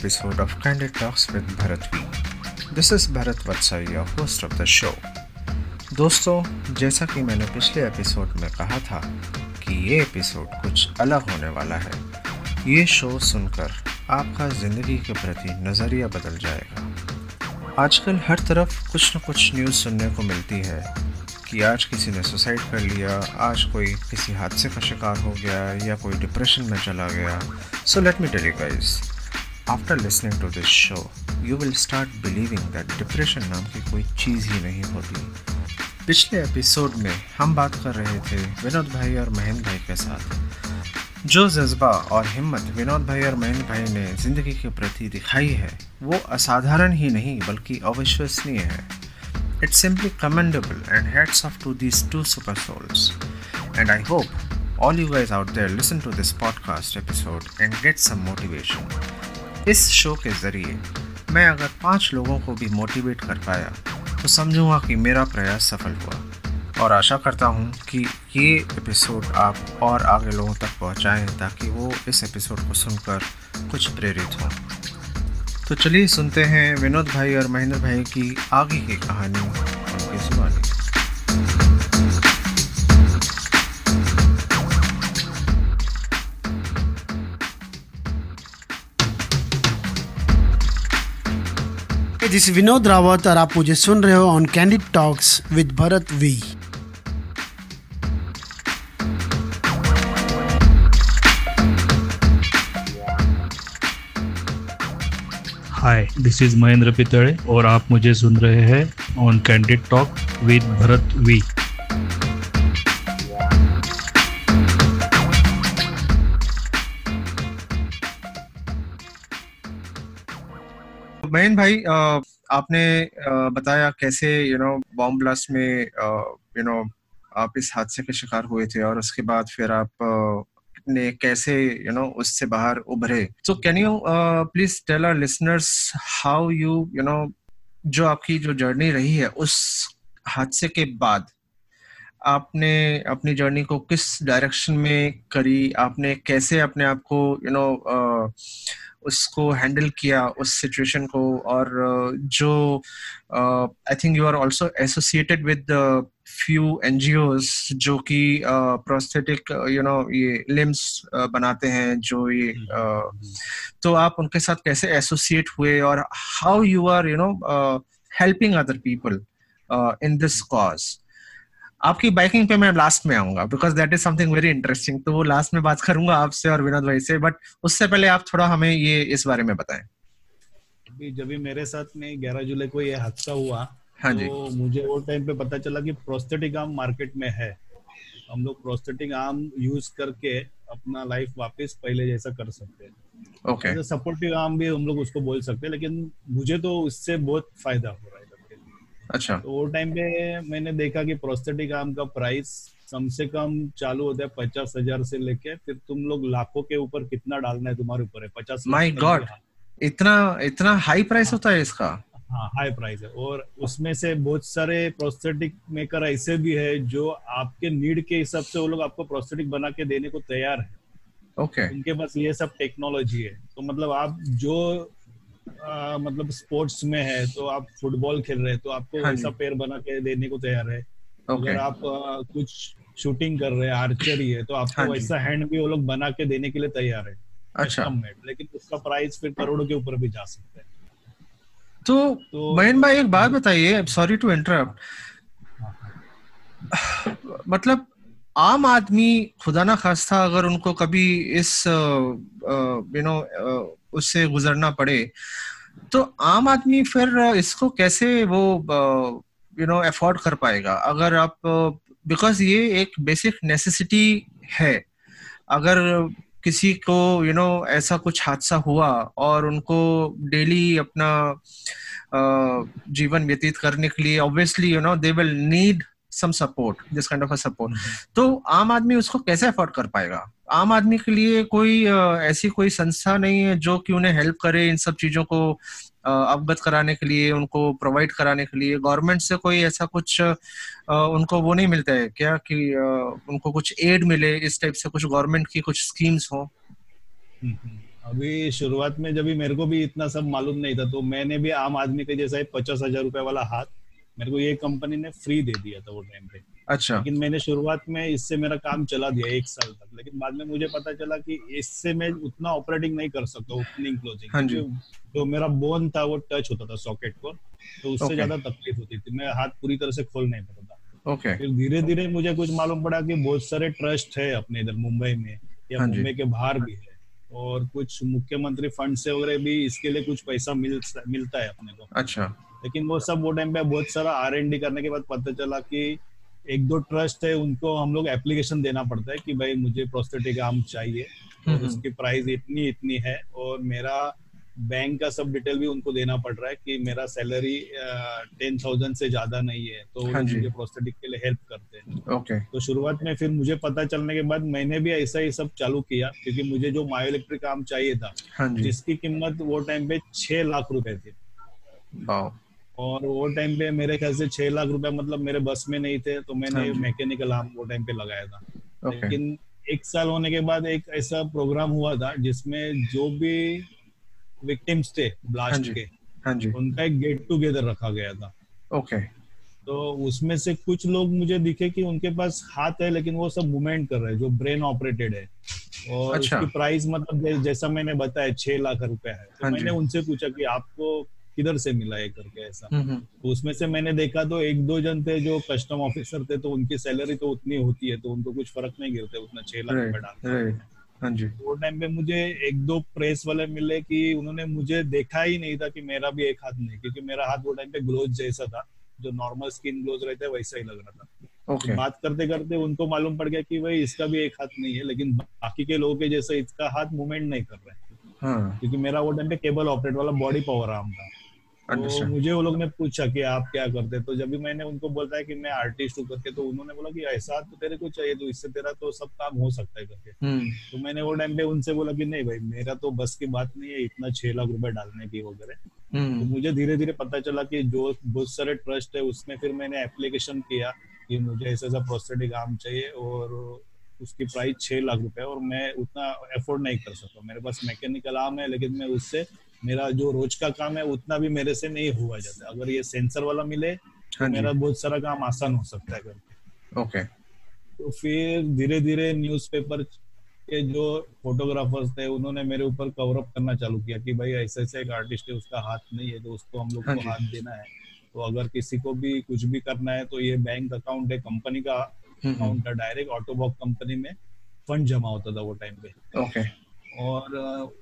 episode of Candid Talks with Bharat V. Is Bharat Vatsai, your host of the show. दोस्तों जैसा कि मैंने पिछले एपिसोड में कहा था कि ये एपिसोड कुछ अलग होने वाला है ये शो सुनकर आपका ज़िंदगी के प्रति नज़रिया बदल जाएगा आजकल हर तरफ़ कुछ न कुछ न्यूज़ सुनने को मिलती है कि आज किसी ने सुसाइड कर लिया आज कोई किसी हादसे का शिकार हो गया या कोई डिप्रेशन में चला गया so let me tell you guys after listening to this show you will start believing that depression नाम की कोई चीज़ ही नहीं होती पिछले एपिसोड में हम बात कर रहे थे विनोद भाई और महेंद्र भाई के साथ जो जज्बा और हिम्मत विनोद भाई और महेंद्र भाई ने ज़िंदगी के प्रति दिखाई है, वो असाधारण ही नहीं, बल्कि अविश्वसनीय है It's simply commendable and hats off to these two super souls. And I hope all you guys out there listen to this podcast episode and get some motivation. इस शो के ज़रिए मैं अगर पाँच लोगों को भी मोटिवेट कर पाया तो समझूँगा कि मेरा प्रयास सफल हुआ। और आशा करता हूँ कि ये एपिसोड आप और आगे लोगों तक पहुँचाएँ, ताकि वो इस एपिसोड को सुनकर कुछ प्रेरित हों। तो चलिए सुनते हैं विनोद भाई और महेंद्र भाई की आगे की कहानी उनकी जुबानी। दिस विनोद रावत और आप मुझे सुन रहे हो on candid talks with Bharat V hi this is Mahendra Pitade और आप मुझे सुन रहे हैं on candid talk with Bharat V Mayan भाई आपने बताया कैसे यू नो बॉम्ब ब्लास्ट में यू नो आप इस हादसे के शिकार हुए थे और उसके बाद फिर आप ने कैसे यू नो उससे बाहर उभरे। So can you please tell our listeners how you you know जो आपकी जो जर्नी रही है, उस हादसे के बाद आपने अपनी जर्नी को किस डायरेक्शन में करी? आपने कैसे अपने आप को यू नो उसको हैंडल किया उस सिचुएशन को और जो I think you are also associated with few NGOs जो कि प्रोस्थेटिक यू नो ये लिम्स बनाते हैं जो ये तो आप उनके साथ कैसे एसोसिएट हुए और how you are you know helping other people in this cause आपकी बाइकिंग पे मैं लास्ट में आऊँगा because that is something very interesting तो वो लास्ट में बात करूँगा आपसे और विनोद भाई से बट उससे पहले आप थोड़ा हमें ये इस बारे में बताएँ। जब भी मेरे साथ में ग्यारह जुलाई को ये हादसा हुआ हाँ जी। तो मुझे वो टाइम पे पता चला कि प्रोस्थेटिक आर्म मार्केट में है। हम लोग प्रोस्थेटिक आर्म यूज़ करके अपना लाइफ वापस पहले जैसा कर सकते हैं। ओके. सपोर्टिव आर्म भी हम लोग उसको बोल सकते हैं लेकिन मुझे तो उससे बहुत फ़ायदा हो रहा है। अच्छा। तो वो टाइम पे मैंने देखा कि प्रोस्थेटिक आर्म का प्राइस कम से कम चालू होता है पचास हज़ार से लेके फिर तुम लोग लाखों के ऊपर कितना डालना है तुम्हारे ऊपर है? पचास माई गॉड इतना इतना हाई प्राइस हाँ, होता है इसका? हाँ हाई प्राइस है। और उसमें से बहुत सारे प्रोस्थेटिक मेकर ऐसे भी है जो आपके नीड के हिसाब से वो लोग आपको प्रोस्थेटिक बना के देने को तैयार है। Okay okay. उनके पास ये सब टेक्नोलॉजी है। तो मतलब आप जो आ, मतलब स्पोर्ट्स में है तो आप फुटबॉल खेल रहे हैं तो आपको हाँ ऐसा पैर बना के देने को तैयार है। okay. अगर आप आ, कुछ शूटिंग कर रहे हैं आर्चरी है तो आपको हाँ वैसा हैंड भी वो लोग बना के देने के लिए तैयार है। अच्छा। लेकिन उसका प्राइस फिर करोड़ों के ऊपर भी जा सकता है। तो, तो मयन भाई एक बात बताइए सॉरी टू इंटरप्ट मतलब आम आदमी खुदा ना खास्ता अगर उनको कभी इस यू नो उससे गुजरना पड़े तो आम आदमी फिर इसको कैसे वो यू नो अफोर्ड कर पाएगा? अगर आप बिकॉज़ ये एक बेसिक नेसेसिटी है अगर किसी को यू you नो know, ऐसा कुछ हादसा हुआ और उनको डेली अपना जीवन व्यतीत करने के लिए obviously you know they will need some support this kind of a support तो आम आदमी उसको कैसे अफोर्ड कर पाएगा? आम आदमी के लिए कोई ऐसी कोई संस्था नहीं है जो कि उन्हें हेल्प करे इन सब चीज़ों को अवगत कराने के लिए उनको प्रोवाइड कराने के लिए। गवर्नमेंट से कोई ऐसा कुछ उनको वो नहीं मिलता है क्या कि उनको कुछ एड मिले इस टाइप से कुछ गवर्नमेंट की कुछ स्कीम्स हो? अभी शुरुआत में जब भी मेरे को भी इतना सब मालूम नहीं था तो मैंने भी आम आदमी के जैसा पचास हज़ार रुपए वाला हाथ मेरे को ये कंपनी ने फ्री दे दिया था वो टाइम पे। अच्छा। लेकिन मैंने शुरुआत में इससे मेरा काम चला दिया एक साल तक। लेकिन बाद में मुझे पता चला कि इससे मैं उतना ऑपरेटिंग नहीं कर सकता ओपनिंग क्लोजिंग हाँ जी। जो मेरा बोन था वो टच होता था सॉकेट को तो उससे Okay. ज़्यादा तकलीफ़ होती थी। मैं हाथ पूरी तरह से खोल नहीं पाता था। ओके फिर धीरे धीरे मुझे कुछ मालूम पड़ा कि बहुत सारे ट्रस्ट है अपने इधर मुंबई में या हाँ मुंबई के बाहर भी है। और कुछ मुख्यमंत्री फंड से वगैरह भी इसके लिए कुछ पैसा मिल मिलता है अपने को। अच्छा। लेकिन वो सब वो टाइम पे बहुत सारा आर एन डी करने के बाद पता चला कि एक दो ट्रस्ट है उनको हम लोग एप्लीकेशन देना पड़ता है कि भाई मुझे प्रोस्थेटिक आर्म चाहिए। और हम्म। उसकी प्राइस इतनी इतनी है और मेरा बैंक का सब डिटेल भी उनको देना पड़ रहा है कि मेरा सैलरी टेन थाउज़ेंड से ज़्यादा नहीं है तो हाँ मुझे प्रोस्थेटिक के लिए हेल्प करते हैं। ओके तो शुरुआत में फिर मुझे पता चलने के बाद मैंने भी ऐसा ही सब चालू किया क्योंकि मुझे जो मायो इलेक्ट्रिक आर्म चाहिए था हाँ जिसकी कीमत वो टाइम पे छह लाख रुपए थी। और वो टाइम पे मेरे ख्याल से छह लाख रुपए मतलब मेरे बस में नहीं थे तो हाँ मैंने मैकेनिकल आर्म वो टाइम पे लगाया था। लेकिन एक साल होने के बाद एक ऐसा प्रोग्राम हुआ था जिसमें जो भी विक्टिम्स थे हाँ ब्लास्ट जी। के हाँ जी। उनका एक गेट टुगेदर रखा गया था। ओके तो उसमें से कुछ लोग मुझे दिखे कि उनके पास हाथ है लेकिन वो सब मूवमेंट कर रहे हैं जो ब्रेन ऑपरेटेड है। और अच्छा। उसकी प्राइस मतलब जैसा मैंने बताया छह लाख रुपए है। तो हाँ मैंने उनसे पूछा कि आपको किधर से मिला है करके ऐसा? हम्म, हम्म, तो उसमें से मैंने देखा तो एक दो जन थे जो कस्टम ऑफिसर थे तो उनकी सैलरी तो उतनी होती है तो उनको कुछ फ़र्क नहीं गिरता उतना छह लाख रुपए डालते हाँ। जी। वो टाइम पे मुझे एक दो प्रेस वाले मिले कि उन्होंने मुझे देखा ही नहीं था कि मेरा भी एक हाथ नहीं क्योंकि मेरा हाथ वो टाइम पे ग्लोज जैसा था जो नॉर्मल स्किन ग्लोज रहता है वैसा ही लग रहा था। तो बात करते करते उनको मालूम पड़ गया कि भाई इसका भी एक हाथ नहीं है लेकिन बाकी के लोगों के जैसे इसका हाथ मूवमेंट नहीं कर रहा है। हाँ। क्योंकि मेरा वो टाइम पे केबल ऑपरेट वाला बॉडी पावर आर्म था। तो मुझे वो लोग ने पूछा कि आप क्या करते? तो जब भी मैंने उनको बोला कि मैं आर्टिस्ट हूँ करके तो उन्होंने बोला कि ऐसा तो तेरे को चाहिए तो इससे तेरा तो सब काम हो सकता है करके। हम्म। तो मैंने वो टाइम पे उनसे बोला कि नहीं भाई मेरा तो बस की बात नहीं है इतना छह लाख रुपए डालने की वगैरह तो हम्म। मुझे धीरे धीरे पता चला कि जो बहुत सारे ट्रस्ट है उसमें फिर मैंने एप्लीकेशन किया कि मुझे ऐसा ऐसा प्रोस्थेटिक आर्म चाहिए और उसकी प्राइस छह लाख रुपए और मैं उतना अफोर्ड नहीं कर सकता। मेरे पास मैकेनिकल आर्म है लेकिन मैं उससे मेरा जो रोज का काम है उतना भी मेरे से नहीं हुआ जाता। अगर ये सेंसर वाला मिले तो हाँ मेरा बहुत सारा काम आसान हो सकता है करके। ओके तो फिर धीरे धीरे न्यूज़पेपर के जो फोटोग्राफर्स थे उन्होंने मेरे ऊपर कवर अप करना चालू किया कि भाई ऐसे ऐसे एक आर्टिस्ट है उसका हाथ नहीं है तो उसको हम लोग हाँ को हाथ देना है। तो अगर किसी को भी कुछ भी करना है तो ये बैंक अकाउंट है कंपनी का हम्म, है डायरेक्ट ऑटोबॉक कंपनी में फंड जमा होता था वो टाइम पे। ओके और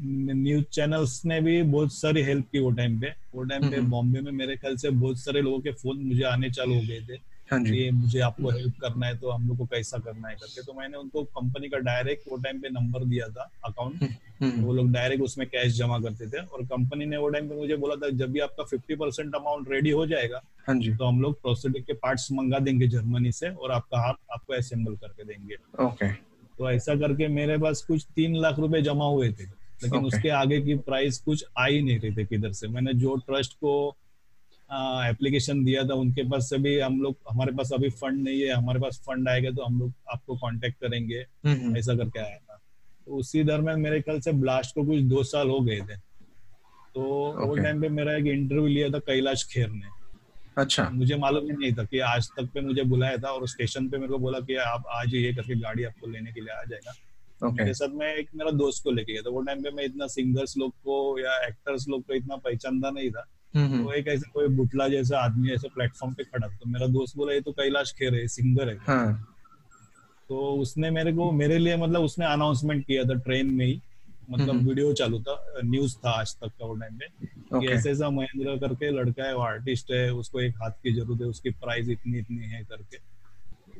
न्यूज़ चैनल्स ने भी बहुत सारी हेल्प की वो टाइम पे। वो टाइम पे हम्म। बॉम्बे में मेरे ख्याल से बहुत सारे लोगों के फ़ोन मुझे आने चालू हो गए थे हाँ ये मुझे आपको हेल्प करना है तो हम लोग को कैसा करना है करके। तो मैंने उनको कंपनी का डायरेक्ट वो टाइम पे नंबर दिया था अकाउंट हम्म। वो लोग डायरेक्ट उसमें कैश जमा करते थे और कंपनी ने वो टाइम पे मुझे बोला था जब भी आपका फिफ्टी परसेंट अमाउंट रेडी हो जाएगा हाँ जी। तो हम लोग प्रोस्थेटिक के पार्ट्स मंगा देंगे जर्मनी से और आपका हाथ आपको असेंबल करके देंगे। ओके तो ऐसा करके मेरे पास कुछ तीन लाख रुपए जमा हुए थे लेकिन Okay. उसके आगे की प्राइस कुछ आ ही नहीं रही थी किधर से। मैंने जो ट्रस्ट को एप्लीकेशन दिया था उनके पास से भी हम लोग हमारे पास अभी फंड नहीं है हमारे पास फंड आएगा तो हम लोग आपको कांटेक्ट करेंगे हम्म ऐसा करके आया तो उसी दरम्यान मेरे ख्याल से ब्लास्ट को कुछ दो साल हो गए थे। तो वो टाइम पे मेरा एक इंटरव्यू लिया था कैलाश खेर ने। अच्छा। मुझे मालूम ही नहीं था कि आज तक पे मुझे बुलाया था और स्टेशन पे मेरे को बोला कि आप आज ये करके गाड़ी आपको लेने के लिए आ जाएगा। ओके मेरे साथ मैं एक मेरा दोस्त को लेके गया था। वो टाइम पे मैं इतना सिंगर्स लोग को या एक्टर्स लोग को इतना पहचानता नहीं था। हम्म तो एक ऐसे कोई बुटला जैसा आदमी ऐसे प्लेटफॉर्म पे खड़ा था। तो मेरा दोस्त बोला ये तो कैलाश खेर है सिंगर है। हाँ। तो उसने मेरे को मेरे लिए मतलब उसने अनाउंसमेंट किया था ट्रेन में ही। मतलब। वीडियो चालू था न्यूज़ था आज तक का वो टाइम पे ऐसे ऐसा महेंद्र करके लड़का है वो आर्टिस्ट है उसको एक हाथ की ज़रूरत है उसकी प्राइस इतनी इतनी है करके।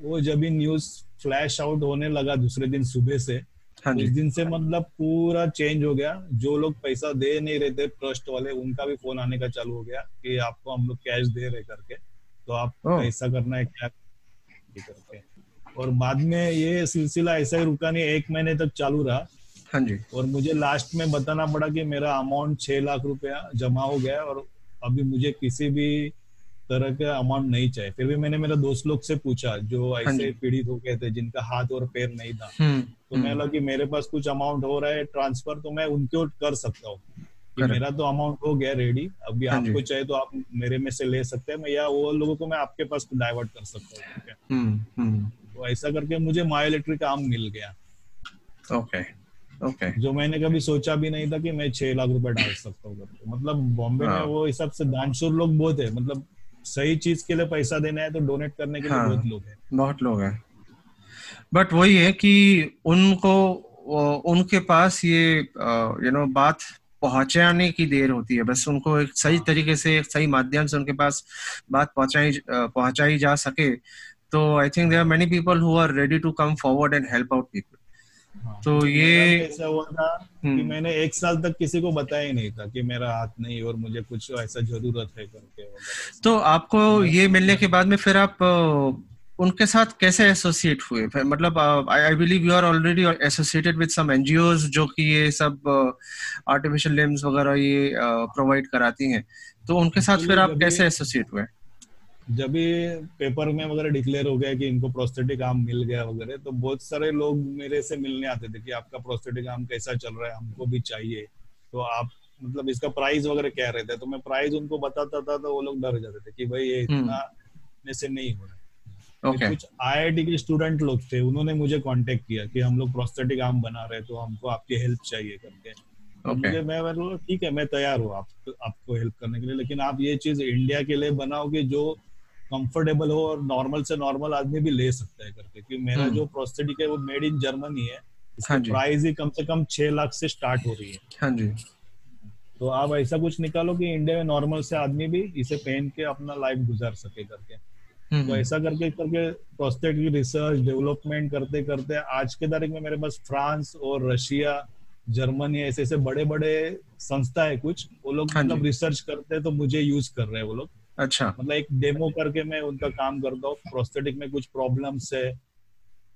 वो जब भी न्यूज़ फ्लैश आउट होने लगा दूसरे दिन सुबह से हाँ उस दिन से मतलब पूरा चेंज हो गया। जो लोग पैसा दे नहीं रहे थे ट्रस्ट वाले उनका भी फ़ोन आने का चालू हो गया कि आपको हम लोग कैश दे रहे करके। तो आप। कैसा करना है क्या? करके। और बाद में ये सिलसिला ऐसा ही रुका नहीं एक महीने तक चालू रहा। हाँ जी। और मुझे लास्ट में बताना पड़ा कि मेरा अमाउंट छह लाख रुपया जमा हो गया और अभी मुझे किसी भी तरह का अमाउंट नहीं चाहिए। फिर भी मैंने मेरे दोस्त लोग से पूछा जो हाँ ऐसे पीड़ित हो गए थे जिनका हाथ और पैर नहीं था। हम्म, तो मैं लगा कि मेरे पास कुछ अमाउंट हो रहा है ट्रांसफ़र तो मैं उनको कर सकता हूँ। मेरा तो अमाउंट हो गया रेडी अभी हाँ आपको चाहिए तो आप मेरे में से ले सकते हैं मैं या वो लोगों को मैं आपके पास डाइवर्ट कर सकता हूँ। तो ऐसा करके मुझे मायोलेट्री काम मिल गया। ओके ओके जो मैंने कभी सोचा भी नहीं था कि मैं छह लाख रुपए डाल सकता हूँ मतलब बॉम्बे में हाँ। वो हिसाब से दानशूर लोग बहुत है। मतलब सही चीज़ के लिए पैसा देना है तो डोनेट करने के लिए हाँ। बहुत लोग हैं। बहुत लोग हैं। बट वही है कि उनको उनके पास ये यू नो बात पहुँचाने की देर होती है। बस उनको एक सही तरीके से एक सही माध्यम से उनके पास बात पहुंचाई पहुंचाई जा सके। तो I think are many people who are ready to come forward and help out people हाँ। तो ये ऐसा हुआ था कि हम्म। मैंने एक साल तक किसी को बताया ही नहीं था कि मेरा हाथ नहीं और मुझे कुछ ऐसा ज़रूरत है करके तो आपको ये मिलने के बाद में फिर आप उनके साथ कैसे एसोसिएट हुए? मतलब I believe you are already associated with some NGOs जो कि ये सब आर्टिफिशियल लिम्स वगैरह ये प्रोवाइड कराती हैं। तो उनके साथ फिर आप कैसे एसोसिएट हुए? जब भी पेपर में वगैरह डिक्लेयर हो गया कि इनको प्रोस्थेटिक आर्म मिल गया वगैरह तो बहुत सारे लोग मेरे से मिलने आते थे कि आपका प्रोस्थेटिक आर्म कैसा चल रहा है हमको भी चाहिए। तो आप मतलब इसका प्राइस वगैरह कह रहे थे तो मैं प्राइस उनको बताता था तो वो लोग डर जाते थे कि भाई ये हम्म। इतना में से नहीं हो रहा ओके कुछ आईआईटी के स्टूडेंट लोग थे उन्होंने मुझे कांटेक्ट किया कि हम लोग प्रोस्थेटिक आर्म बना रहे तो हमको आपकी हेल्प चाहिए करके। तो मुझे मैं बोला ठीक है मैं तैयार हूँ आप आपको हेल्प करने के लिए लेकिन आप ये चीज़ इंडिया के लिए बनाओगे जो कंफर्टेबल हो और नॉर्मल से नॉर्मल आदमी भी ले सकता है करके क्योंकि मेरा हम्म। जो प्रोस्थेटिक है वो मेड इन जर्मनी है हाँ जी। प्राइस ही कम से कम छह लाख से स्टार्ट हो रही है। हाँ जी। तो आप ऐसा कुछ निकालो कि इंडिया में नॉर्मल से आदमी भी इसे पहन के अपना लाइफ गुजार सके करके तो हम्म, ऐसा करके करके प्रोस्टेट की रिसर्च डेवलपमेंट करते करते आज के तारीख में मेरे पास फ्रांस और रशिया जर्मनी ऐसे ऐसे बड़े बड़े संस्था है कुछ वो लोग हाँ मतलब रिसर्च करते हैं तो मुझे यूज़ कर रहे हैं वो लोग। अच्छा। मतलब एक डेमो करके मैं उनका काम करता हूँ प्रोस्थेटिक में कुछ प्रॉब्लम्स है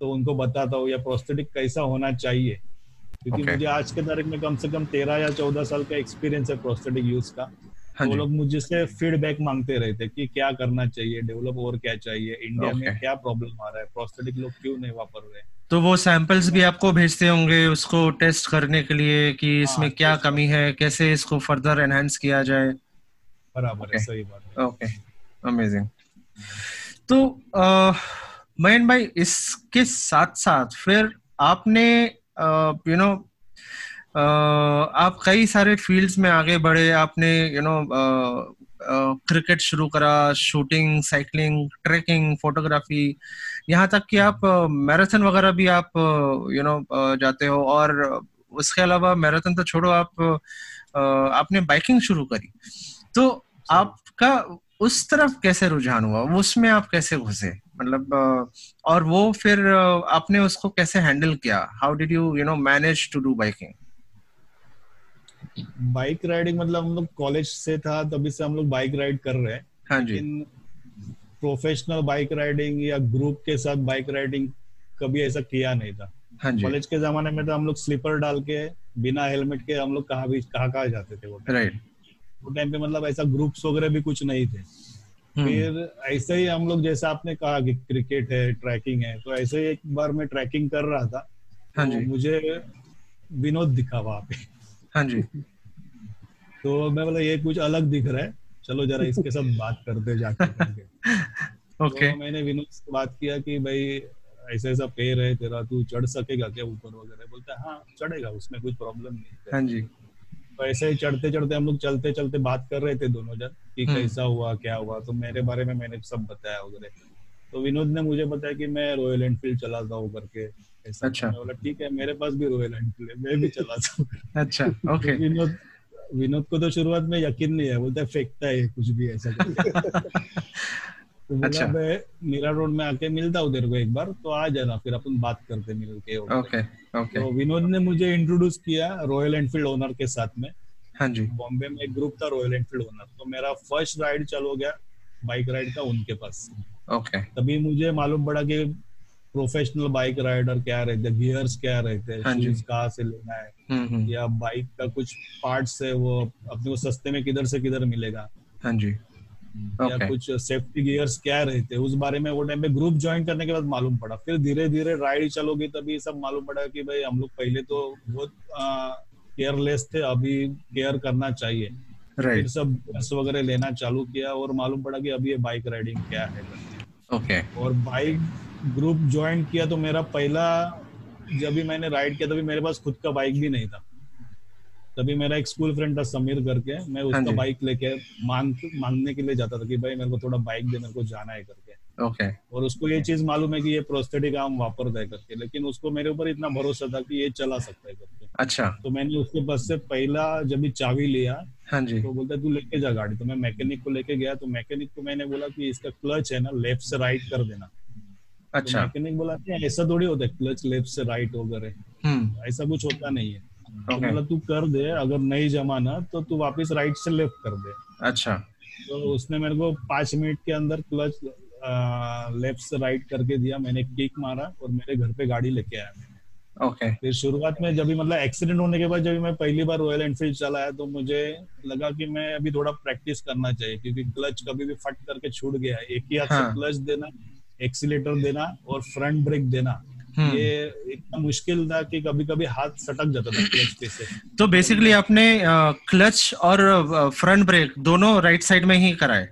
तो उनको बताता हूँ या प्रोस्थेटिक कैसा होना चाहिए? क्योंकि Okay. मुझे आज के तारीख में कम से कम तेरह या चौदह साल का एक्सपीरियंस है प्रोस्थेटिक यूज़ का। हाँ तो वो लोग मुझसे फीडबैक मांगते रहते कि क्या करना चाहिए डेवलप और क्या चाहिए इंडिया Okay. में क्या प्रॉब्लम आ रहा है प्रोस्थेटिक लोग क्यों नहीं वापर रहे? तो वो सैंपल्स भी आपको भेजते होंगे उसको टेस्ट करने के लिए कि इसमें हाँ, क्या कमी है कैसे इसको फर्दर एनहांस किया जाए? बराबर है Okay. सही बात है। ओके अमेजिंग तो मयन भाई इसके साथ साथ फिर आपने यू नो आप कई सारे फील्ड्स में आगे बढ़े आपने यू नो क्रिकेट शुरू करा शूटिंग साइकिलिंग ट्रैकिंग फोटोग्राफी यहाँ तक कि आप मैराथन वगैरह भी आप यू नो जाते हो और उसके अलावा मैराथन तो छोड़ो आप आपने बाइकिंग शुरू करी। तो आपका उस तरफ़ कैसे रुझान हुआ? उसमें आप कैसे घुसे? मतलब और वो फिर आपने उसको कैसे हैंडल किया? How did you you know manage to do biking bike riding मतलब हम लोग कॉलेज से था तभी से हम लोग बाइक राइड कर रहे हैं। हाँ जी। प्रोफेशनल बाइक राइडिंग या ग्रुप के साथ बाइक राइडिंग कभी ऐसा किया नहीं था। हाँ जी। कॉलेज के जमाने में तो हम लोग स्लीपर डाल के बिना हेलमेट के हम लोग कहा भी कहाँ कहाँ जाते थे वो। राइट। वो टाइम पे मतलब ऐसा ग्रुप्स वगैरह भी कुछ नहीं थे। हम्म। फिर ऐसे ही हम लोग जैसे आपने कहा कि क्रिकेट है ट्रैकिंग है तो ऐसे ही एक बार मैं ट्रैकिंग कर रहा था हाँ जी। तो मुझे विनोद दिखा वहाँ पे। हाँ जी। तो मैं बोला ये कुछ अलग दिख रहा है। चलो जरा इसके साथ बात करते जाके। ओके तो मैंने विनोद से बात किया कि भाई ऐसा ऐसा पैर है तेरा तू चढ़ सकेगा क्या ऊपर वगैरह? बोलता है हाँ चढ़ेगा उसमें कुछ प्रॉब्लम नहीं है। हाँ जी। ऐसे ही चढ़ते चढ़ते हम लोग चलते चलते बात कर रहे थे दोनों जन कि हम्म। कैसा हुआ क्या हुआ? तो मेरे बारे में मैंने सब बताया वगैरह। तो विनोद ने मुझे बताया कि मैं रॉयल एनफील्ड चलाता हूँ करके। ऐसा अच्छा। बोला ठीक है मेरे पास भी रॉयल एनफील्ड है मैं भी चलाता हूँ अच्छा ओके तो विनोद विनोद को तो शुरुआत में यकीन नहीं है बोलता है फेंकता है कुछ भी ऐसा अच्छा। मैं मीरा रोड में आके मिलता हूँ तेरे को एक बार तो आ जाना फिर अपन बात करते मिल के ओके ओके। तो विनोद ने मुझे इंट्रोड्यूस किया रॉयल एनफील्ड ओनर के साथ में। हाँ जी। बॉम्बे में एक ग्रुप था रॉयल एनफील्ड ओनर तो मेरा फ़र्स्ट राइड चालू हो गया बाइक राइड का उनके पास। ओके। तभी मुझे मालूम पड़ा कि प्रोफेशनल बाइक राइडर क्या रहते हैं गियर्स क्या रहते हैं हाँ शूज़ कहाँ से लेना है? हम्म हम्म। या बाइक का कुछ पार्ट्स है वो अपने को सस्ते में किधर से किधर मिलेगा? हाँ जी। Okay. या कुछ सेफ्टी गियर्स क्या रहते उस बारे में वो टाइम पे ग्रुप ज्वाइन करने के बाद मालूम पड़ा फिर धीरे धीरे राइड चलोगी तभी सब मालूम पड़ा कि भाई हम लोग पहले तो बहुत केयरलेस थे अभी केयर करना चाहिए right. फिर सब बस वगैरह लेना चालू किया और मालूम पड़ा कि अभी ये बाइक राइडिंग क्या है ओके okay. और बाइक ग्रुप ज्वाइन किया तो मेरा पहला जब भी मैंने राइड किया तभी मेरे पास खुद का बाइक भी नहीं था तभी मेरा एक स्कूल फ्रेंड था समीर करके मैं उसका हाँ बाइक लेके मांग मांगने के लिए जाता था कि भाई मेरे को थोड़ा बाइक दे मेरे को जाना है करके। Okay okay. और उसको ये चीज़ मालूम है कि ये प्रोस्थेटिक आम वापरता है करके लेकिन उसको मेरे ऊपर इतना भरोसा था कि ये चला सकता है करके। अच्छा। तो मैंने उसके बस से पहला जब भी चाबी लिया हाँ जी। तो बोलता तू लेके जा गाड़ी। तो मैं मैकेनिक को लेके गया तो मैकेनिक को मैंने बोला कि इसका क्लच है ना लेफ़्ट से राइट कर देना। तो अच्छा। तो मैकेनिक बोला ऐसा थोड़ी होता है क्लच लेफ़्ट से राइट वगैरह हम्म। ऐसा कुछ होता नहीं है। तो मतलब तू कर दे अगर नहीं जमाना तो तू वापस राइट से लेफ़्ट कर दे अच्छा तो उसने मेरे को पाँच मिनट के अंदर क्लच लेफ़्ट से राइट करके दिया मैंने किक मारा और मेरे घर पे गाड़ी लेके आया मैंने ओके okay. फिर शुरुआत में जब भी मतलब एक्सीडेंट होने के बाद जब मैं पहली बार रॉयल एनफील्ड चलाया तो मुझे लगा कि मैं अभी थोड़ा प्रैक्टिस करना चाहिए क्योंकि क्लच कभी भी फट करके छूट गया एक ही हाथ हाँ. से क्लच देना एक्सीटर देना और फ्रंट ब्रेक देना। ये इतना मुश्किल था कि कभी कभी हाथ सटक जाता था क्लच पे से। तो बेसिकली आपने क्लच और फ्रंट ब्रेक दोनों राइट साइड में ही कराए?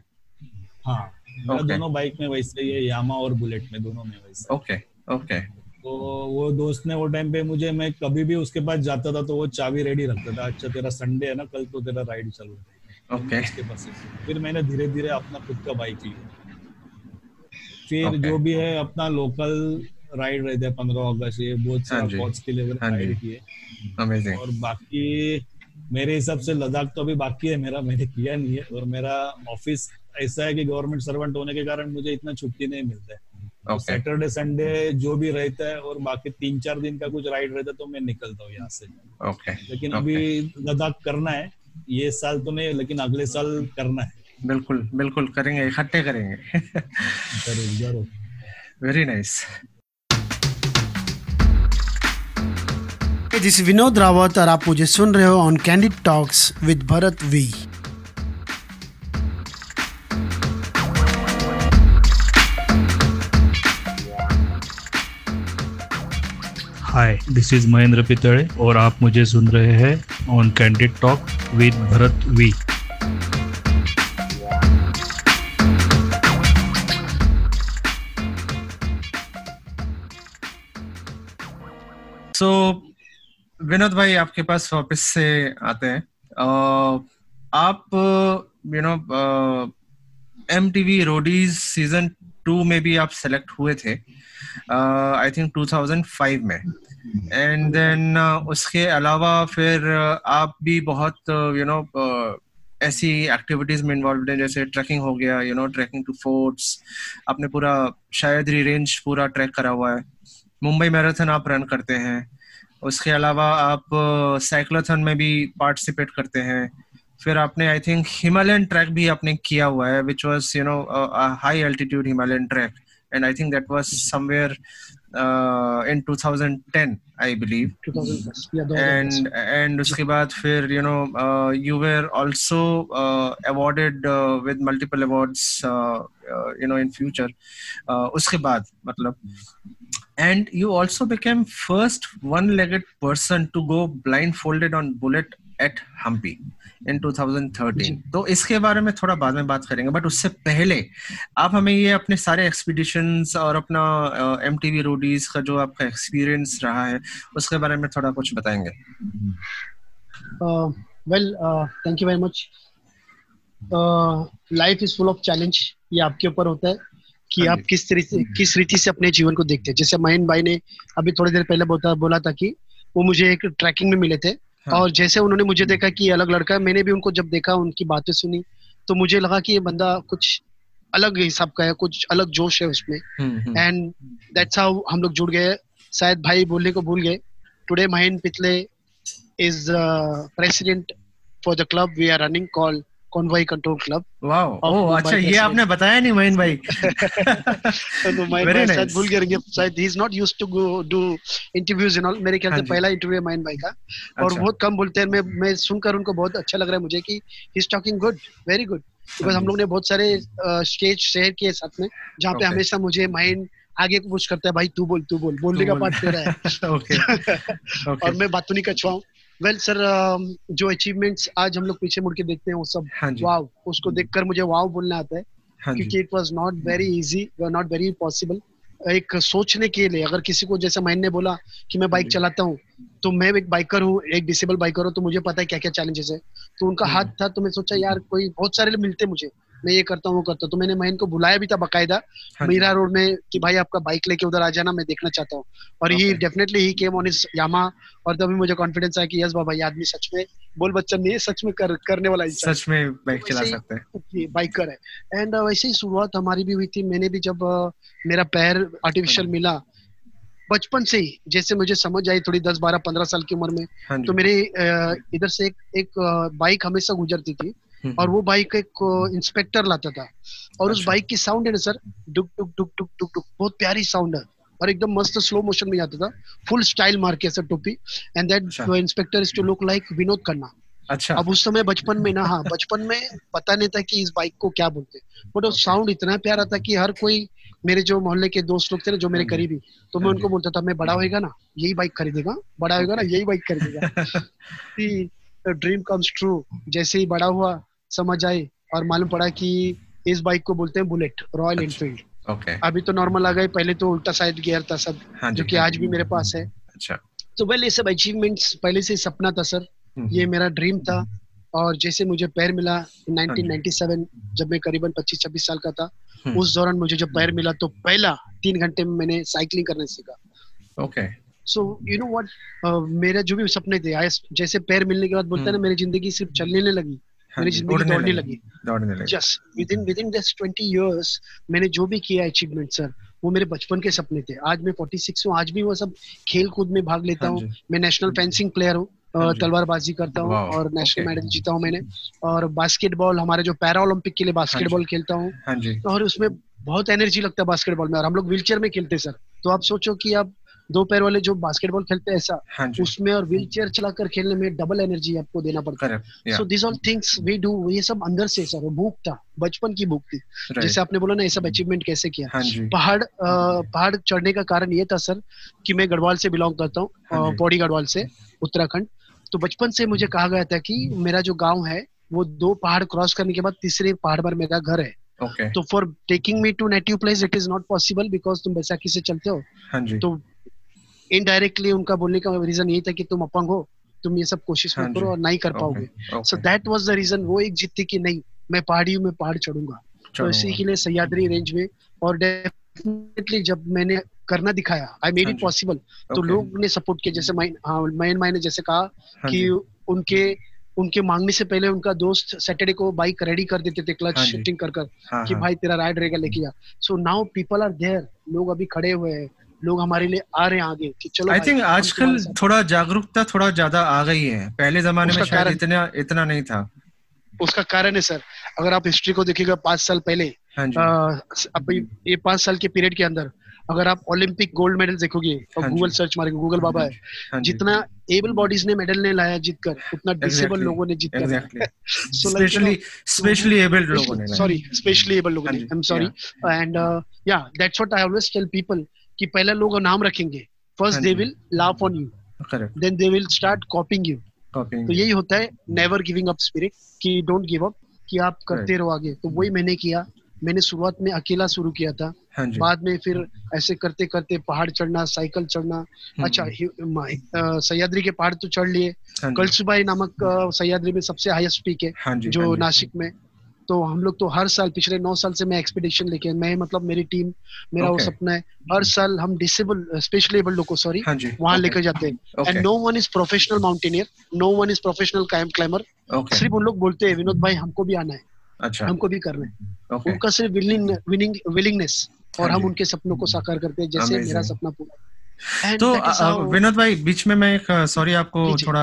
हाँ okay. दोनों बाइक में वैसे ही यामा और बुलेट में दोनों में वैसे। ओके ओके तो वो दोस्त ने वो टाइम पे मुझे मैं कभी भी उसके पास जाता था तो वो चाबी रेडी रखता था अच्छा तेरा संडे है ना कल तो तेरा राइड चल रहा है। Okay. उसके पास फिर मैंने धीरे धीरे अपना खुद का बाइक लिया। फिर okay. जो भी है अपना लोकल राइड रहते हैं पंद्रह अगस्त ये बहुत सारा हाँ के लिए राइड हाँ किए। और बाकी मेरे हिसाब से लद्दाख तो अभी बाकी है मेरा मैंने किया नहीं है। और मेरा ऑफ़िस ऐसा है कि गवर्नमेंट सर्वेंट होने के कारण मुझे इतना छुट्टी नहीं मिलता है। सैटरडे संडे जो भी रहता है और बाकी तीन चार दिन का कुछ राइड रहता है तो मैं निकलता हूँ यहाँ से। Okay. लेकिन okay. अभी लद्दाख करना है ये साल तो नहीं लेकिन अगले साल करना है। बिल्कुल बिल्कुल करेंगे इकट्ठे करेंगे। ज़रूर ज़रूर। Very nice this Vinod Rawat और आप मुझे सुन रहे हो on candid talks with Bharat V hi this is Mahendra Pitade और आप मुझे सुन रहे हैं on candid talk with Bharat V so Vinod भाई आपके पास वापस से आते हैं। आप you know MTV Roadies season two में भी आप सेलेक्ट हुए थे आई थिंक 2005 में। एंड देन उसके अलावा फिर आप भी बहुत यू नो ऐसी एक्टिविटीज़ में इन्वॉल्व हैं, जैसे ट्रैकिंग हो गया you know trekking to forts आपने पूरा शायद रेंज पूरा ट्रैक करा हुआ है। मुंबई मैराथन आप रन करते हैं। उसके अलावा आप साइक्लोथन में भी पार्टिसिपेट करते हैं। फिर आपने आई थिंक हिमालयन ट्रैक भी आपने किया हुआ है which was you know high altitude Himalayan trek and I think that was somewhere in 2010 I believe and and उसके बाद फिर you know you were also awarded with multiple awards you know in future उसके बाद मतलब and you also became first one-legged person to go blindfolded on bullet at Hampi in 2013 तो इसके बारे में थोड़ा बाद में बात करेंगे बट उससे पहले आप हमें ये अपने सारे एक्सपीडिशंस और अपना एम टी वी रोडीज का जो आपका एक्सपीरियंस रहा है उसके बारे में थोड़ा कुछ बताएँगे। Well thank you very much life is full of challenge ये आपके ऊपर होता है। कि हाँ आप किस तरीके किस रीति से अपने जीवन को देखते हैं? जैसे महीन भाई ने अभी थोड़ी देर पहले बोला बोला था कि वो मुझे एक ट्रैकिंग में मिले थे हाँ. और जैसे उन्होंने मुझे देखा कि अलग लड़का है मैंने भी उनको जब देखा उनकी बातें सुनी तो मुझे लगा कि ये बंदा कुछ अलग हिसाब का है कुछ अलग जोश है उसमें। एंड दैट्स हाउ हम लोग जुड़ गए। शायद भाई बोलने को भूल गए। Today Mahen Pitale is president for the club we are running call convoy control club wow oh अच्छा ये आपने बताया नहीं महीन भाई। तो महीन भाई शायद भूल गए शायद he is not used to go do interviews and all मेरे ख्याल से हाँ पहला इंटरव्यू है महीन भाई का। और अच्छा। बहुत कम बोलते हैं। मैं मैं सुनकर उनको बहुत अच्छा लग रहा है मुझे कि he is talking good very good because हम लोग ने बहुत सारे स्टेज शेयर किए साथ में जहाँ पे हमेशा मुझे माइंड आगे कुछ करता है भाई तू बोल तू बोल बोलने का पार्ट तेरा है। ओके और मैं बातों नहीं कछवाऊं। वेल सर जो अचीवमेंट्स आज हम लोग पीछे मुड़ के देखते हैं वो सब वाव हाँ उसको देखकर मुझे वाव बोलना आता है हाँ क्योंकि it was not very easy not very possible एक सोचने के लिए अगर किसी को जैसे मैंने बोला कि मैं बाइक चलाता हूँ तो मैं एक बाइकर हूँ एक डिसेबल बाइकर हूँ तो मुझे पता है क्या क्या चैलेंजेस है। तो उनका। हाथ था तो मैं सोचा यार कोई बहुत सारे मिलते मुझे। मैं ये करता हूँ वो करता हूँ। तो मैंने महीन को बुलाया भी था बकायदा। हाँ मीरा रोड में कि भाई आपका बाइक लेके उधर आ जाना मैं देखना चाहता हूँ। और he definitely he came on इस यामा और तभी मुझे कॉन्फिडेंस आया कि यस बाबा ये आदमी सच में बोल बच्चन नहीं सच में कर, करने वाला सच में बाइक चला सकते हैं। बाइकर है। एंड वैसे ही शुरुआत हमारी भी हुई थी मैंने भी जब मेरा पैर आर्टिफिशियल हाँ मिला बचपन से ही जैसे मुझे समझ आई थोड़ी दस बारह पंद्रह साल की उम्र में हाँ तो मेरे इधर से एक एक बाइक हमेशा गुजरती थी। और हम्म। वो बाइक एक इंस्पेक्टर लाता था। और अच्छा। उस बाइक की साउंड है ना सर डुक डुक डुक डुक डुक डुक बहुत प्यारी साउंड है। और एकदम मस्त स्लो मोशन में जाता था। फुल स्टाइल मार के सर टोपी। And that inspector is to look like Vinod Khanna. अच्छा। अब उस समय बचपन में ना हाँ बचपन में पता नहीं था कि इस बाइक को क्या बोलते बट वो साउंड इतना प्यारा था कि हर कोई मेरे जो मोहल्ले के दोस्त लोग थे ना जो मेरे हम्म। करीबी तो मैं उनको बोलता था मैं बड़ा होएगा ना यही बाइक खरीदेगा बड़ा होएगा ना यही बाइक खरीदेगा। ड्रीम कम्स ट्रू जैसे ही बड़ा हुआ समझ आए और मालूम पड़ा कि इस बाइक को बोलते हैं बुलेट रॉयल एनफील्ड ओके अभी तो नॉर्मल आ गए पहले तो उल्टा साइड गियर था सब हाँ जो कि हाँ आज भी मेरे पास है। अच्छा। तो वेल ये सब अचीवमेंट्स पहले से सपना था सर हम्म, ये हम्म। मेरा ड्रीम था। और जैसे मुझे पैर मिला 1997 हाँ जब मैं करीबन 25-26 साल का था हम्म। उस दौरान मुझे जब पैर मिला तो पहला तीन घंटे में मैंने साइकिलिंग करने सीखा। Okay so you know what मेरे जो भी सपने थे जैसे पैर मिलने के बाद बोलते हैं ना मेरी ज़िंदगी सिर्फ़ चलने लगी। मेरी ज़िंदगी दौड़ने लगी। Just within within this 20 years मैंने जो भी किया अचीवमेंट सर वो मेरे बचपन के सपने थे। आज मैं 46 हूँ आज भी वो सब खेल कूद में भाग लेता हाँ हूँ। मैं नेशनल फेंसिंग प्लेयर हूँ हाँ तलवारबाजी करता हूँ और नेशनल मेडल जीता हूँ मैंने। और बास्केटबॉल हमारे जो पैरा ओलंपिक के लिए बास्केटबॉल हाँ खेलता हूँ। और उसमें बहुत एनर्जी लगता है बास्केटबॉल में और हम लोग व्हीलचेयर में खेलते सर तो आप सोचो कि आप दो पैर वाले जो बास्केटबॉल खेलते हैं ऐसा हाँ उसमें और व्हील चेयर चलाकर खेलने में डबल एनर्जी आपको देना पड़ता है। So this all things we do ये सब अंदर से सर भूख था बचपन की भूख थी। जैसे आपने बोला ना ये सब अचीवमेंट कैसे किया? हाँ पहाड़ पहाड़ चढ़ने का कारण ये था सर कि मैं गढ़वाल से बिलोंग करता हूँ हाँ पौड़ी गढ़वाल से उत्तराखंड। तो बचपन से मुझे कहा गया था कि मेरा जो गाँव है वो दो पहाड़ क्रॉस करने के बाद तीसरे पहाड़ पर मेरा घर है। Okay. तो for taking me to native place it is not possible because तुम बैसाखी से चलते हो। हाँ तो इनडायरेक्टली उनका बोलने का रीजन यही था कि तुम अपंग हो तुम ये सब कोशिश मत हाँ करो और नहीं कर पाओगे। So that was the reason वो एक जिद थी कि नहीं मैं पहाड़ियों में पहाड़ चढ़ूँगा। तो इसी के लिए सैयाद्री रेंज में और डेफिनेटली जब मैंने करना दिखाया आई मेड इट पॉसिबल तो लोग ने सपोर्ट किया। जैसे मैन माई ने जैसे कहा हाँ कि उनके उनके मांगने से पहले उनका दोस्त सैटरडे को बाइक रेडी कर देते थे क्लच शिफ्टिंग कर कर हाँ, कि भाई तेरा राइड रहेगा लेके जा so now people are there लोग अभी खड़े हुए हैं। लोग हमारे लिए आ रहे हैं आगे कि चलो आई थिंक आजकल थोड़ा जागरूकता थोड़ा ज़्यादा आ गई है। पहले जमाने में शायद इतना इतना नहीं था। उसका कारण है सर अगर आप हिस्ट्री को देखिएगा पाँच साल पहले हाँ अब ये पाँच साल के पीरियड के अंदर अगर आप ओलंपिक गोल्ड मेडल देखोगे और गूगल हाँ सर्च मारेंगे गूगल बाबा है हाँ जितना एबल बॉडीज ने मेडल ने लाया जीत कर उतना डिसेबल लोगों ने जीत कर स्पेशली स्पेशली एबल्ड लोगों ने सॉरी स्पेशली एबल्ड लोगों ने। I am sorry and yeah that's what I always tell people कि पहले लोग नाम रखेंगे। First they will laugh on you then they will start copying you तो यही होता है नेवर गिविंग अप स्पिरिट कि डोंट गिव अप कि आप करते रहो आगे। तो वही मैंने किया। मैंने शुरुआत में अकेला शुरू किया था। हाँ बाद में फिर ऐसे करते करते पहाड़ चढ़ना साइकिल चढ़ना। हम्म। अच्छा सह्याद्री के पहाड़ तो चढ़ लिए। हाँ कलसुबाई नामक सह्याद्री में सबसे हाईएस्ट पीक है हाँ जो हाँ नासिक में। तो हम लोग तो हर साल पिछले नौ साल से मैं एक्सपीडिशन लेके मैं मतलब मेरी टीम मेरा okay. वो सपना है हर साल हम डिसेबल स्पेशली एबल लोग को सॉरी वहाँ okay. लेकर जाते हैं. And no one is professional mountaineer no one is professional climber सिर्फ़ उन लोग बोलते हैं विनोद भाई हमको भी आना है अच्छा. हमको भी करना है. Okay. उनका सिर्फ़ विलिंग विनिंग विलिंगनेस और हम उनके सपनों को साकार करते हैं जैसे मेरा सपना पूरा तो विनोद भाई बीच में मैं एक सॉरी आपको थोड़ा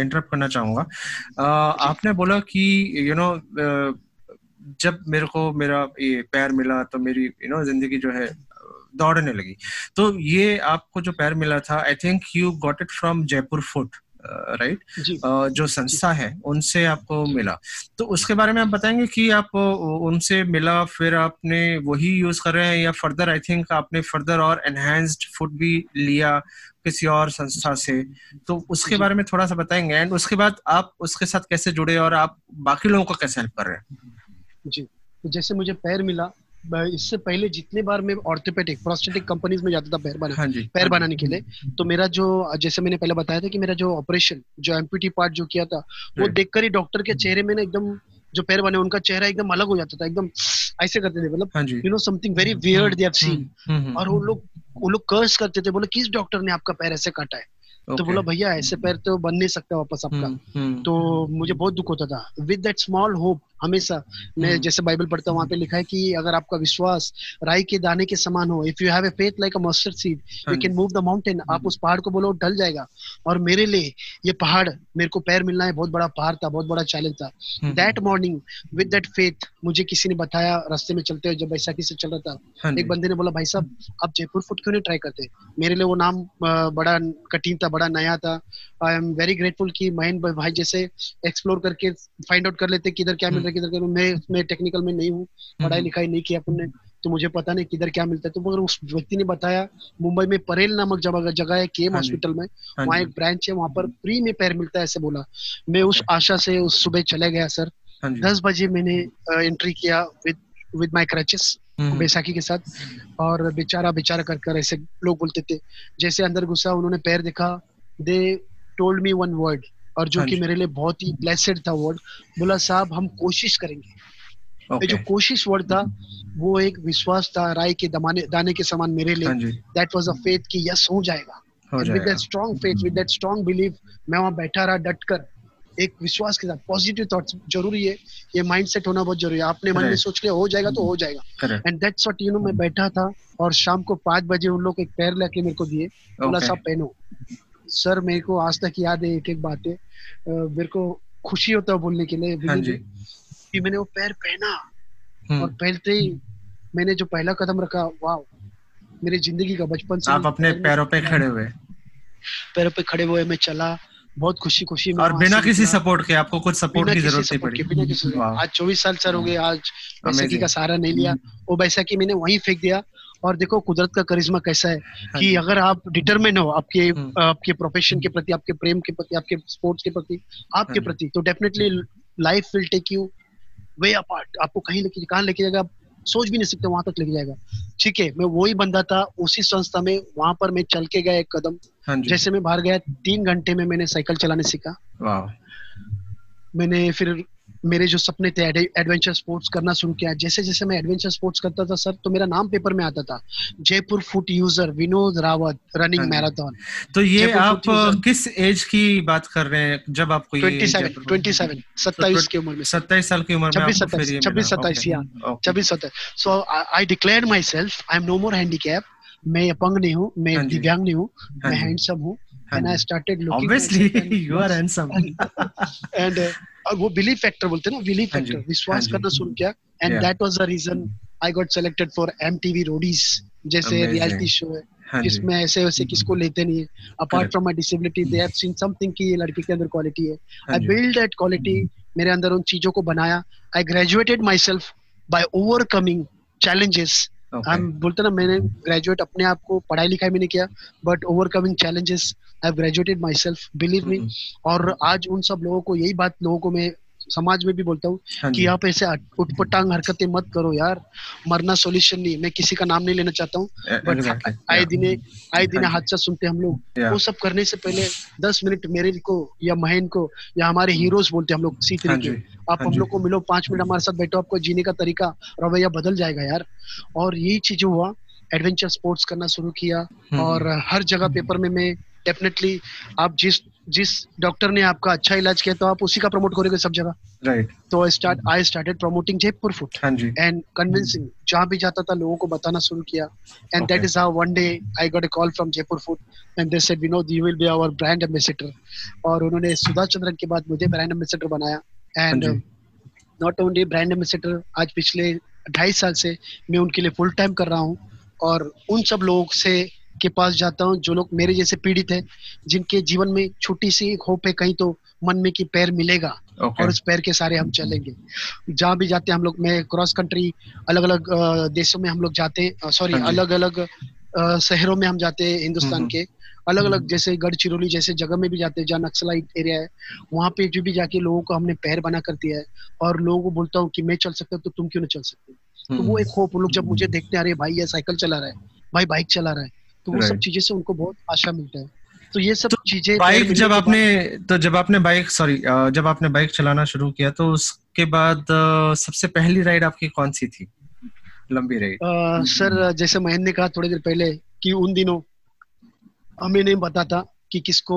इंटरप्ट करना चाहूँगा। आपने बोला कि यू नो जब मेरे को मेरा ये पैर मिला तो मेरी यू नो ज़िंदगी जो है दौड़ने लगी। तो ये आपको जो पैर मिला था I think you got it from Jaipur foot right जो। संस्था है उनसे आपको मिला। तो उसके बारे में आप बताएँगे कि आप उनसे मिला फिर आपने वही यूज़ कर रहे हैं या फर्दर आई थिंक आपने फर्दर और एनहेंस्ड फ़ूड भी लिया किसी और संस्था से? तो उसके बारे में थोड़ा सा बताएँगे। एंड उसके बाद आप उसके साथ कैसे जुड़े और आप बाकी लोगों को कैसे हेल्प कर रहे हैं? जी। तो जैसे मुझे पैर मिला इससे पहले जितने बार मैं ऑर्थोपेडिक प्रोस्टेटिक कंपनीज़ में जाता था पैर बना हाँ पैर हाँ बनाने के लिए तो मेरा जो जैसे मैंने पहले बताया था कि मेरा जो ऑपरेशन जो एमपीटी पार्ट जो किया था वो देखकर ही डॉक्टर के चेहरे में ना एकदम जो पैर बने उनका चेहरा एकदम अलग हो जाता था एकदम ऐसे करते थे मतलब you know something very weird they have seen और वो लोग वो लोग कर्स करते थे बोले किस डॉक्टर ने आपका पैर ऐसे काटा है? okay. तो बोला भैया ऐसे पैर तो बन नहीं सकता वापस आपका। hmm, hmm. तो मुझे बहुत दुख होता था। विद दैट स्मॉल होप हमेशा। मैं hmm. जैसे बाइबल पढ़ता हूँ वहाँ पे लिखा है कि अगर आपका विश्वास राई के दाने के समान हो if you have a faith like a mustard seed you can move the mountain आप उस पहाड़ को बोलो ढल जाएगा। और मेरे लिए ये पहाड़ मेरे को पैर मिलना है बहुत बड़ा पहाड़ था बहुत बड़ा चैलेंज था। That morning with that faith मुझे किसी ने बताया रास्ते में चलते हुए जब बैसाखी से चल रहा था हाँ एक बंदे ने बोला भाई साहब आप जयपुर फ़ूड क्यों नहीं ट्राई करते? मेरे लिए वो नाम बड़ा कठिन था बड़ा नया था। आई एम वेरी ग्रेटफुल कि महेंद्र भाई जैसे एक्सप्लोर करके फाइंड आउट कर लेते किधर क्या मिल रहा किधर क्या मैं मैं टेक्निकल में नहीं हूँ। पढ़ाई लिखाई नहीं किया अपन ने। तो मुझे पता नहीं किधर क्या मिलता है। तो मगर उस व्यक्ति ने बताया मुंबई में परेल नामक जगह जगह है केम हॉस्पिटल हाँ में हाँ वहाँ एक ब्रांच है वहाँ पर फ्री में पैर मिलता है ऐसे बोला। मैं उस आशा से उस सुबह चले गया सर। हाँ दस बजे मैंने एंट्री किया विद विद माई क्रचेस बैसाखी के साथ। और बेचारा बेचारा कर कर ऐसे लोग बोलते थे। जैसे अंदर घुसा उन्होंने पैर देखा। They told me one word और जो हाँ कि मेरे लिए बहुत ही ब्लेसेड था वर्ड बोला साहब हम कोशिश करेंगे। okay. जो कोशिश वर्ड था वो एक विश्वास था राय के दमाने दाने के समान मेरे लिए। दैट वाज अ फेथ कि यस हो जाएगा। With that strong faith with that strong believe मैं वहाँ बैठा रहा डट कर एक विश्वास के साथ पॉजिटिव थॉट्स ज़रूरी है ये माइंडसेट होना बहुत ज़रूरी है। आपने मन में सोच लिया हो जाएगा तो हो जाएगा। And that's what you know मैं बैठा था और शाम को पाँच बजे उन लोग एक पैर लेके मेरे को दिए। बोला साहब पहनो। सर मेरे को आज तक याद है एक एक बातें मेरे को खुशी होता है बोलने के लिए हाँ कि मैंने वो पैर पहना हम्म। और पहनते ही मैंने जो पहला कदम रखा वाह मेरी ज़िंदगी का बचपन से आप अपने पैरों पे खड़े हुए। पैरों पे खड़े हुए मैं चला बहुत खुशी खुशी में और बिना किसी सपोर्ट के आपको कुछ सपोर्ट की ज़रूरत नहीं पड़ी। बिना किसी आज चौबीस साल सर हो गए आज बैसाखी का सहारा नहीं लिया। वो बैसाखी मैंने वहीं फेंक दिया। और देखो कुदरत का करिश्मा कैसा है हाँ कि अगर आप डिटरमिन हो आपके हम्म। आपके प्रोफेशन के प्रति आपके प्रेम के प्रति आपके स्पोर्ट्स के प्रति आपके हाँ प्रति तो definitely life will take you way apart आपको कहीं लेके कहाँ लेके जाएगा सोच भी नहीं सकते वहाँ तक लेके जाएगा। ठीक है मैं वही बंदा था उसी संस्था में वहाँ पर मैं चल के गया एक कदम। हाँ जैसे मैं बाहर गया तीन घंटे में मैंने साइकिल चलाने सीखा। मैंने फिर मेरे जो सपने थे एडवेंचर स्पोर्ट्स करना शुरू किया। जैसे जैसे मैं एडवेंचर स्पोर्ट्स करता था सर तो मेरा नाम पेपर में आता था। Jaipur foot user Vinod Rawat running marathon तो ये आप किस एज की बात कर रहे हैं जब आपको ट्वेंटी सेवन ट्वेंटी सेवन सत्ताईस की उम्र में। सत्ताईस साल की उम्र में छब्बीस सत्ताईस छब्बीस सत्ताईस छब्बीस सत्ताईस। So I declare myself I am no more handicap मैं अपंग नहीं हूँ मैं हाँ दिव्यांग नहीं हूँ हाँ मैं हैंडसम हूँ। and I started looking. Obviously, you are handsome. and uh, वो बिलीव फैक्टर बोलते हैं ना बिलीव फैक्टर विश्वास करना शुरू किया? And that was the reason I got selected for MTV Roadies जैसे रियलिटी शो है हाँ जिसमें ऐसे वैसे किसको लेते नहीं है। Apart from my disability they have seen something कि ये लड़के के अंदर क्वालिटी है। आई बिल्ड दैट क्वालिटी मेरे अंदर उन चीज़ों को बनाया। I graduated myself by overcoming challenges हम बोलते ना मैंने ग्रेजुएट अपने आप को पढ़ाई लिखाई में नहीं किया but overcoming challenges I have graduated myself believe me और आज उन सब लोगों को यही बात लोगों को मैं समाज में भी बोलता हूँ हाँ कि आप ऐसे उठपटांग हरकतें मत करो यार मरना सॉल्यूशन नहीं। मैं किसी का नाम नहीं लेना चाहता हूँ बट आए दिने आए दिने हाँ हादसा सुनते हम लोग। वो सब करने से पहले दस मिनट मेरे को या महेन को या हमारे हीरोज बोलते हम लोग सी हाँ के आप हम लोग को मिलो पाँच मिनट हमारे साथ बैठो आपको जीने का तरीका रवैया बदल जाएगा यार। और यही चीज़ हुआ एडवेंचर स्पोर्ट्स करना शुरू किया हम्म, और। हर जगह पेपर में मैं डेफिनेटली आप जिस जिस डॉक्टर ने आपका अच्छा इलाज किया तो आप उसी का प्रमोट करोगे सब जगह? राइट तो I start I started promoting Jaipur foot and convincing जहाँ भी जाता था लोगों को बताना शुरू किया। And that is how one day I got a call from Jaipur foot and they said Vinod you will be our brand ambassador और उन्होंने सुधा चंद्रन के बाद मुझे ब्रांड एम्बेसडर बनाया। And not only brand ambassador आज पिछले ढाई साल से मैं उनके लिए फुल टाइम कर रहा हूँ। और उन सब लोगों से के पास जाता हूँ जो लोग मेरे जैसे पीड़ित है जिनके जीवन में छोटी सी एक होप है कहीं तो मन में कि पैर मिलेगा okay. और उस पैर के सारे हम चलेंगे जहाँ भी जाते हैं हम लोग मैं क्रॉस कंट्री अलग अलग देशों में हम लोग जाते हैं सॉरी अलग अलग शहरों में हम जाते हैं हिंदुस्तान हम्म, हम्म। के अलग अलग हम्म। जैसे गढ़चिरौली जैसे जगह में भी जाते हैं जहाँ नक्सलाइट एरिया है वहाँ पे जो भी जाके लोगों को हमने पैर बना कर दिया है और लोगों को बोलता हूँ कि मैं चल सकता हूँ तो तुम क्यों नहीं चल सकते तो वो एक होप लोग जब मुझे देखते हैं अरे भाई ये साइकिल चला रहा है भाई बाइक चला रहा है तो वो सब चीज़ें से उनको बहुत आशा मिलता है। तो ये सब तो चीज़ें बाइक जब आपने तो जब आपने बाइक सॉरी जब आपने बाइक चलाना शुरू किया तो उसके बाद सबसे पहली राइड आपकी कौन सी थी? लंबी राइड सर जैसे महेंद्र ने कहा थोड़ी देर पहले कि उन दिनों हमें नहीं पता था कि किसको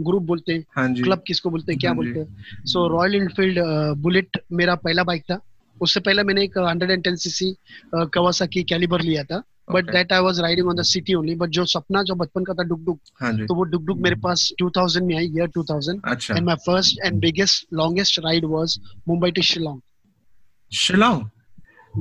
ग्रुप बोलते हैं हाँ क्लब किसको बोलते हैं क्या हाँ बोलते हैं। सो रॉयल इनफील्ड बुलेट मेरा पहला बाइक था। उससे पहले मैंने एक hundred and ten CC Kawasaki Caliber लिया था। But that I was riding on the city only but जो सपना जो बचपन का था डुक डुक हाँ तो वो डुक डुक मेरे पास 2000 में I year 2000 and my first and biggest longest ride was Mumbai to Shillong Shillong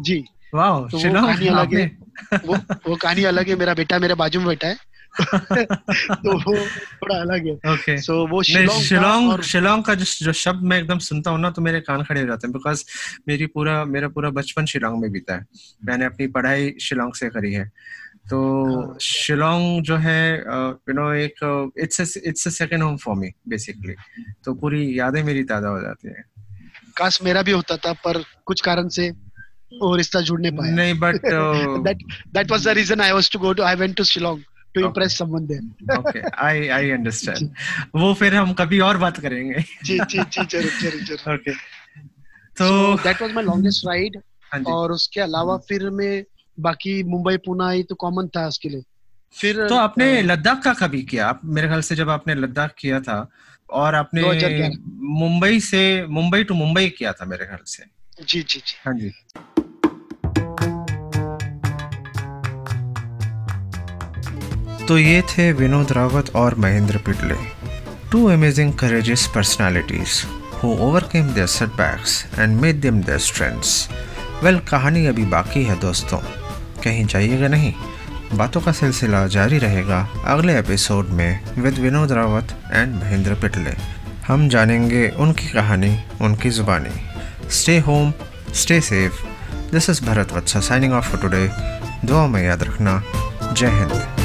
ji. Wow तो शिलोंग कहानी अलग है। वो वो कहानी अलग है। मेरा बेटा मेरे बाजू में बैठा है। तो वो थोड़ा अलग है। ओके सो वो शिलोंग शिलोंग का जो जो शब्द मैं एकदम सुनता हूँ ना तो मेरे कान खड़े हो जाते हैं बिकॉज़ मेरी पूरा मेरा पूरा बचपन शिलोंग में बीता है। मैंने अपनी पढ़ाई शिलोंग से करी है। तो हाँ। शिलोंग जो है यू नो एक it's it's a second home for me basically तो पूरी यादें मेरी ताज़ा हो जाती है। काश मेरा भी होता था पर कुछ कारण से वो रिश्ता जुड़ने पाया। नहीं but that that was the reason I was to go to I went to Shillong. To impress someone there okay I I understand वो फिर हम कभी और बात करेंगे। जी जी जी ज़रूर ज़रूर ज़रूर। ओके तो that was my longest ride और उसके अलावा फिर मैं बाकी मुंबई पुणे ये तो कॉमन था उसके लिए। फिर तो आपने लद्दाख का कभी किया? आप मेरे ख्याल से जब आपने लद्दाख किया था और आपने मुंबई से मुंबई टू मुंबई किया था मेरे ख्याल से। जी जी जी। हाँ जी। तो ये थे विनोद रावत और Mahendra Pitle. Two amazing courageous personalities who overcame their setbacks and made them their strengths well कहानी अभी बाकी है दोस्तों। कहीं जाइएगा नहीं। बातों का सिलसिला जारी रहेगा अगले एपिसोड में विद विनोद रावत एंड महेंद्र पिटले। हम जानेंगे उनकी कहानी, उनकी ज़ुबानी। Stay home stay safe this is Bharat Vatsa signing off for today दुआ में याद रखना। जय हिंद।